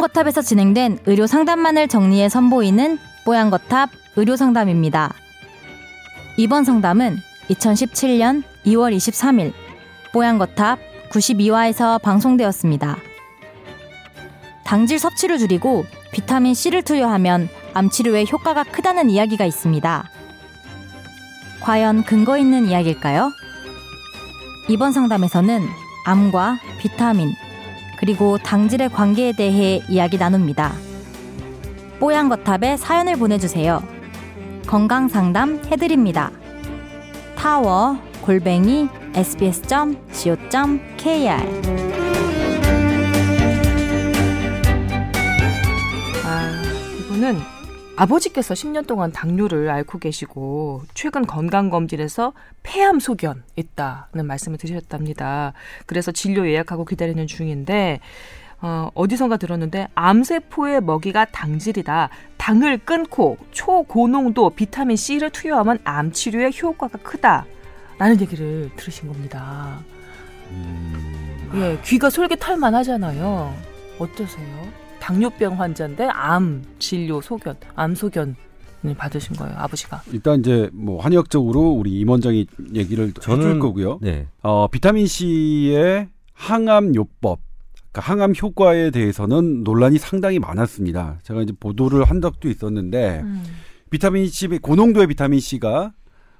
뽀양거탑에서 진행된 의료 상담만을 정리해 선보이는 뽀양거탑 의료 상담입니다. 이번 상담은 2017년 2월 23일 뽀양거탑 92화에서 방송되었습니다. 당질 섭취를 줄이고 비타민 C를 투여하면 암 치료에 효과가 크다는 이야기가 있습니다. 과연 근거 있는 이야기일까요? 이번 상담에서는 암과 비타민, 그리고 당질의 관계에 대해 이야기 나눕니다. 뽀얀거탑에 사연을 보내주세요. 건강 상담 해드립니다. 타워 골뱅이 sbs.co.kr 아, 이분은 아버지께서 10년 동안 당뇨를 앓고 계시고 최근 건강검진에서 폐암 소견 있다는 말씀을 드셨답니다. 그래서 진료 예약하고 기다리는 중인데 어, 어디선가 들었는데 암세포의 먹이가 당질이다. 당을 끊고 초고농도 비타민 C를 투여하면 암 치료에 효과가 크다. 라는 얘기를 들으신 겁니다. 음... 예, 귀가 솔깃할 만 하잖아요. 어떠세요? 당뇨병 환자인데 암 진료 소견, 암 소견 받으신 거예요, 아버지가. 일단 이제 뭐 한의학적으로 우리 임 원장이 얘기를 저는, 해줄 거고요. 네. 어, 비타민 C의 항암 요법, 그러니까 항암 효과에 대해서는 논란이 상당히 많았습니다. 제가 이제 보도를 한 적도 있었는데 음. 비타민 C, 고농도의 비타민 C가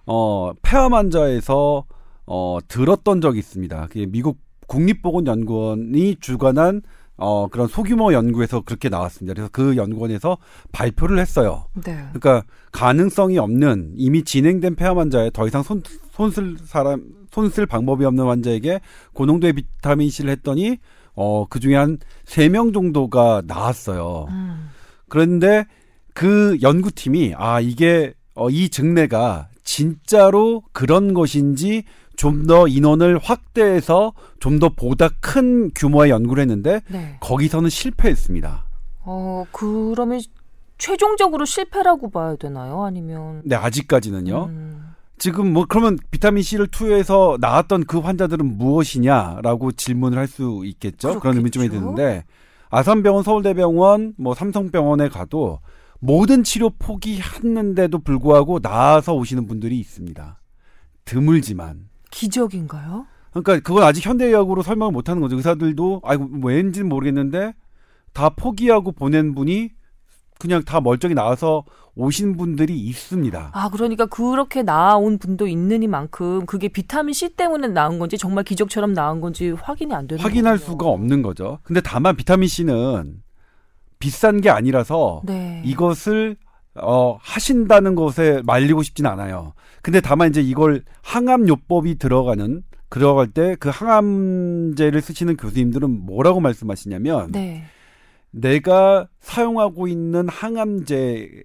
어, 폐암 환자에서 어, 들었던 적이 있습니다. 그게 미국 국립보건연구원이 주관한 어, 그런 소규모 연구에서 그렇게 나왔습니다. 그래서 그 연구원에서 발표를 했어요. 네. 그러니까 가능성이 없는 이미 진행된 폐암 환자에 더 이상 손, 손쓸 사람, 손쓸 방법이 없는 환자에게 고농도의 비타민 C를 했더니 어, 그 중에 한 세 명 정도가 나왔어요. 음. 그런데 그 연구팀이 아, 이게 어, 이 증례가 진짜로 그런 것인지 좀 더 인원을 확대해서 좀 더 보다 큰 규모의 연구를 했는데 네. 거기서는 실패했습니다. 어, 그러면 최종적으로 실패라고 봐야 되나요? 아니면 네, 아직까지는요. 음. 지금 뭐 그러면 비타민 C를 투여해서 나왔던 그 환자들은 무엇이냐라고 질문을 할 수 있겠죠. 그렇겠죠? 그런 의미쯤이 드는데 아산병원, 서울대병원, 뭐 삼성병원에 가도 모든 치료 포기했는데도 불구하고 나와서 오시는 분들이 있습니다. 드물지만 기적인가요? 그러니까 그건 아직 현대의학으로 설명을 못 하는 거죠. 의사들도 아이고 왠지는 모르겠는데 다 포기하고 보낸 분이 그냥 다 멀쩡히 나와서 오신 분들이 있습니다. 아, 그러니까 그렇게 나온 분도 있느니만큼 그게 비타민 C 때문에 나온 건지 정말 기적처럼 나온 건지 확인이 안 되는 확인할 거군요. 수가 없는 거죠. 근데 다만 비타민 C는 비싼 게 아니라서 네. 이것을 어, 하신다는 것에 말리고 싶진 않아요. 근데 다만 이제 이걸 항암요법이 들어가는 들어갈 때 그 항암제를 쓰시는 교수님들은 뭐라고 말씀하시냐면 네. 내가 사용하고 있는 항암제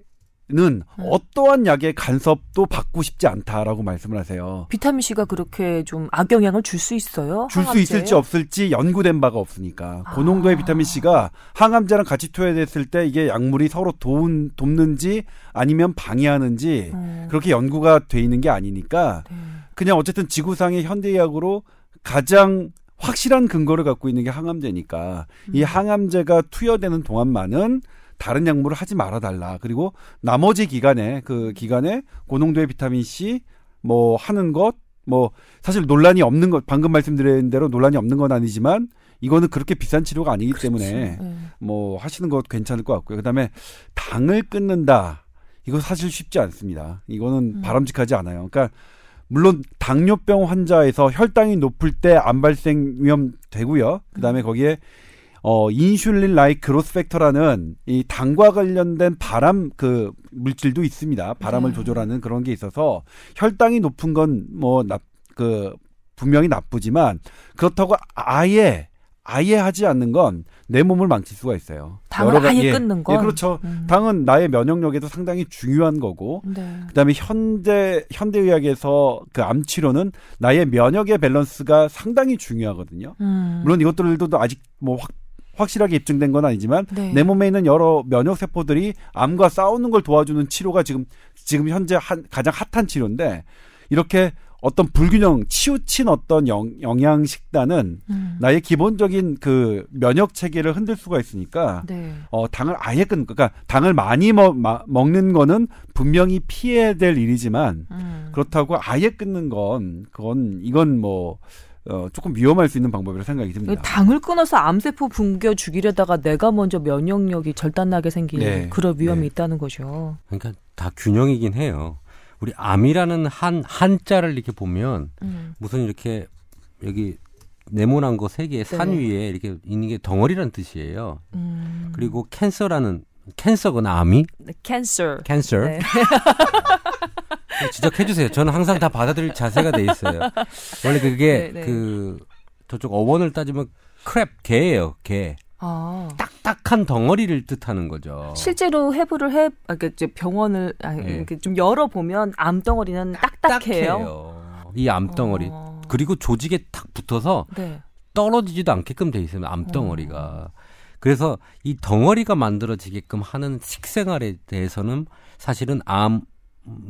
는 음. 어떠한 약의 간섭도 받고 싶지 않다라고 말씀을 하세요. 비타민 C가 그렇게 좀 악영향을 줄 수 있어요? 줄 수 있을지 없을지 연구된 바가 없으니까 아. 고농도의 비타민 C가 항암제랑 같이 투여됐을 때 이게 약물이 서로 도운, 돕는지 아니면 방해하는지 음. 그렇게 연구가 돼 있는 게 아니니까 네. 그냥 어쨌든 지구상의 현대의학으로 가장 확실한 근거를 갖고 있는 게 항암제니까 음. 이 항암제가 투여되는 동안만은 다른 약물을 하지 말아 달라. 그리고 나머지 기간에 그 기간에 고농도의 비타민 C 뭐 하는 것 뭐 사실 논란이 없는 것 방금 말씀드린 대로 논란이 없는 건 아니지만 이거는 그렇게 비싼 치료가 아니기 그렇죠. 때문에 네. 뭐 하시는 것 괜찮을 것 같고요. 그다음에 당을 끊는다. 이거 사실 쉽지 않습니다. 이거는 음. 바람직하지 않아요. 그러니까 물론 당뇨병 환자에서 혈당이 높을 때 암 발생 위험 되고요. 그다음에 음. 거기에 어, insulin-like growth factor라는 이 당과 관련된 발암 그 물질도 있습니다. 발암을 네. 조절하는 그런 게 있어서 혈당이 높은 건 뭐 그 분명히 나쁘지만 그렇다고 아예 아예 하지 않는 건 내 몸을 망칠 수가 있어요. 당을 아예 예, 끊는 건. 예, 그렇죠. 음. 당은 나의 면역력에도 상당히 중요한 거고. 네. 그다음에 현대 현대 의학에서 그 암 치료는 나의 면역의 밸런스가 상당히 중요하거든요. 음. 물론 이것들도 아직 뭐확 확실하게 입증된 건 아니지만 네. 내 몸에 있는 여러 면역 세포들이 암과 싸우는 걸 도와주는 치료가 지금 지금 현재 한, 가장 핫한 치료인데 이렇게 어떤 불균형, 치우친 어떤 영, 영양 식단은 음. 나의 기본적인 그 면역 체계를 흔들 수가 있으니까 네. 어 당을 아예 끊 그러니까 당을 많이 먹, 마, 먹는 거는 분명히 피해야 될 일이지만 음. 그렇다고 아예 끊는 건 그건 이건 뭐 어, 조금 위험할 수 있는 방법이라고 생각이 듭니다. 당을 끊어서 암세포 붕괴 죽이려다가 내가 먼저 면역력이 절단나게 생길 네. 그런 위험이 네. 있다는 거죠. 그러니까 다 균형이긴 해요. 우리 암이라는 한 한자를 이렇게 보면 음. 무슨 이렇게 여기 네모난 거 세개산 네. 위에 이렇게 있는 게 덩어리란 뜻이에요. 음. 그리고 캔서라는 캔서거나 암이 네, 캔서. 캔서 네. 지적해 주세요. 저는 항상 다 받아들일 자세가 돼 있어요. 원래 그게 네, 네. 그 저쪽 어원을 따지면 크랩 개예요. 개. 아. 딱딱한 덩어리를 뜻하는 거죠. 실제로 해부를 해, 아, 그 이제 병원을 아, 네. 좀 열어 보면 암 덩어리는 딱딱해요. 딱딱해요. 이 암덩어리. 어. 그리고 조직에 탁 붙어서 네. 떨어지지도 않게끔 돼 있어요. 암덩어리가. 그래서 이 덩어리가 만들어지게끔 하는 식생활에 대해서는 사실은 암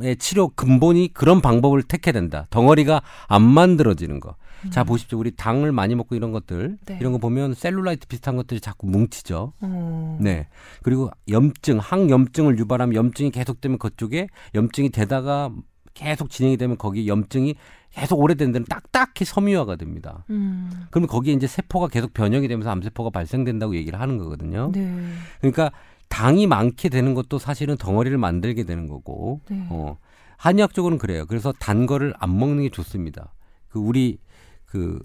의 치료 근본이 그런 방법을 택해야 된다. 덩어리가 안 만들어지는 거. 자 보십시오. 우리 당을 많이 먹고 이런 것들 네. 이런 거 보면 셀룰라이트 비슷한 것들이 자꾸 뭉치죠. 어. 네. 그리고 염증, 항염증을 유발하면 염증이 계속되면 그쪽에 염증이 되다가 계속 진행이 되면 거기 염증이 계속 오래된 데는 딱딱히 섬유화가 됩니다. 음. 그러면 거기에 이제 세포가 계속 변형이 되면서 암세포가 발생된다고 얘기를 하는 거거든요. 네. 그러니까 당이 많게 되는 것도 사실은 덩어리를 만들게 되는 거고, 네. 어, 한의학적으로는 그래요. 그래서 단 거를 안 먹는 게 좋습니다. 그 우리 그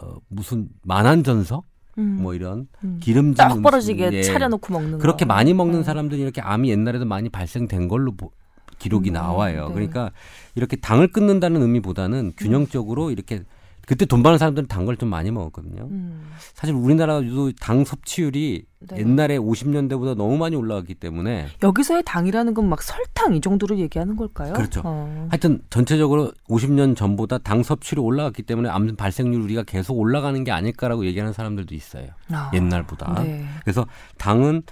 어, 무슨 만한전서 음. 뭐 이런 음. 기름진 딱 벌어지게 예. 차려놓고 먹는 그렇게 거. 많이 먹는 어. 사람들이 이렇게 암이 옛날에도 많이 발생된 걸로 보- 기록이 음, 나와요. 네. 그러니까 이렇게 당을 끊는다는 의미보다는 균형적으로 이렇게 그때 돈 많은 사람들은 단 걸 좀 많이 먹었거든요. 음. 사실 우리나라도 당 섭취율이 네. 옛날에 50년대보다 너무 많이 올라갔기 때문에 여기서의 당이라는 건 막 설탕 이 정도로 얘기하는 걸까요? 그렇죠. 어. 하여튼 전체적으로 50년 전보다 당 섭취율이 올라갔기 때문에 암 발생률 우리가 계속 올라가는 게 아닐까라고 얘기하는 사람들도 있어요. 아. 옛날보다. 네. 그래서 당은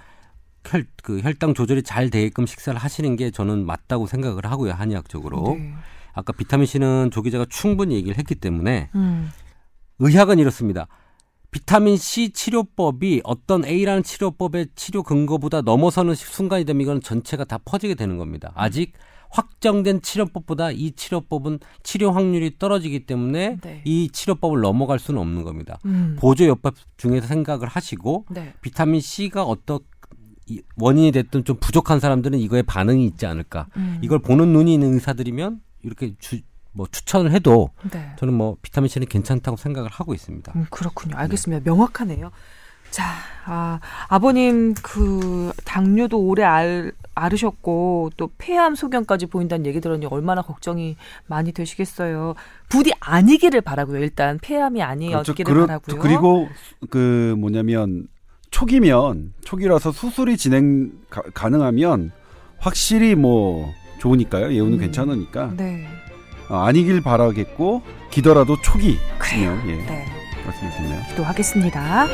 혈, 그 혈당 조절이 잘 되게끔 식사를 하시는 게 저는 맞다고 생각을 하고요, 한의학적으로. 네. 아까 비타민 C는 조 기자가 충분히 얘기를 했기 때문에 음. 의학은 이렇습니다. 비타민 C 치료법이 어떤 A라는 치료법의 치료 근거보다 넘어서는 순간이 되면 이건 전체가 다 퍼지게 되는 겁니다. 아직 확정된 치료법보다 이 치료법은 치료 확률이 떨어지기 때문에 네. 이 치료법을 넘어갈 수는 없는 겁니다. 음. 보조 요법 중에서 생각을 하시고 네. 비타민 C가 어떤 이 원인이 됐든 좀 부족한 사람들은 이거에 반응이 있지 않을까. 음. 이걸 보는 눈이 있는 의사들이면 이렇게 주, 뭐 추천을 해도 네. 저는 뭐 비타민 C는 괜찮다고 생각을 하고 있습니다. 음, 그렇군요. 알겠습니다. 명확하네요. 자, 아, 아버님 그 당뇨도 오래 알, 앓으셨고 또 폐암 소견까지 보인다는 얘기 들었니 얼마나 걱정이 많이 되시겠어요. 부디 아니기를 바라고요. 일단 폐암이 아니었기를 그렇- 바라고요. 그리고 그 뭐냐면 초기면 초기라서 수술이 진행 가, 가능하면 확실히 뭐 좋으니까요. 예우는 음. 괜찮으니까 네. 어, 아니길 바라겠고 기더라도 초기 그래요. 예, 네. 말씀드리네요. 기도하겠습니다.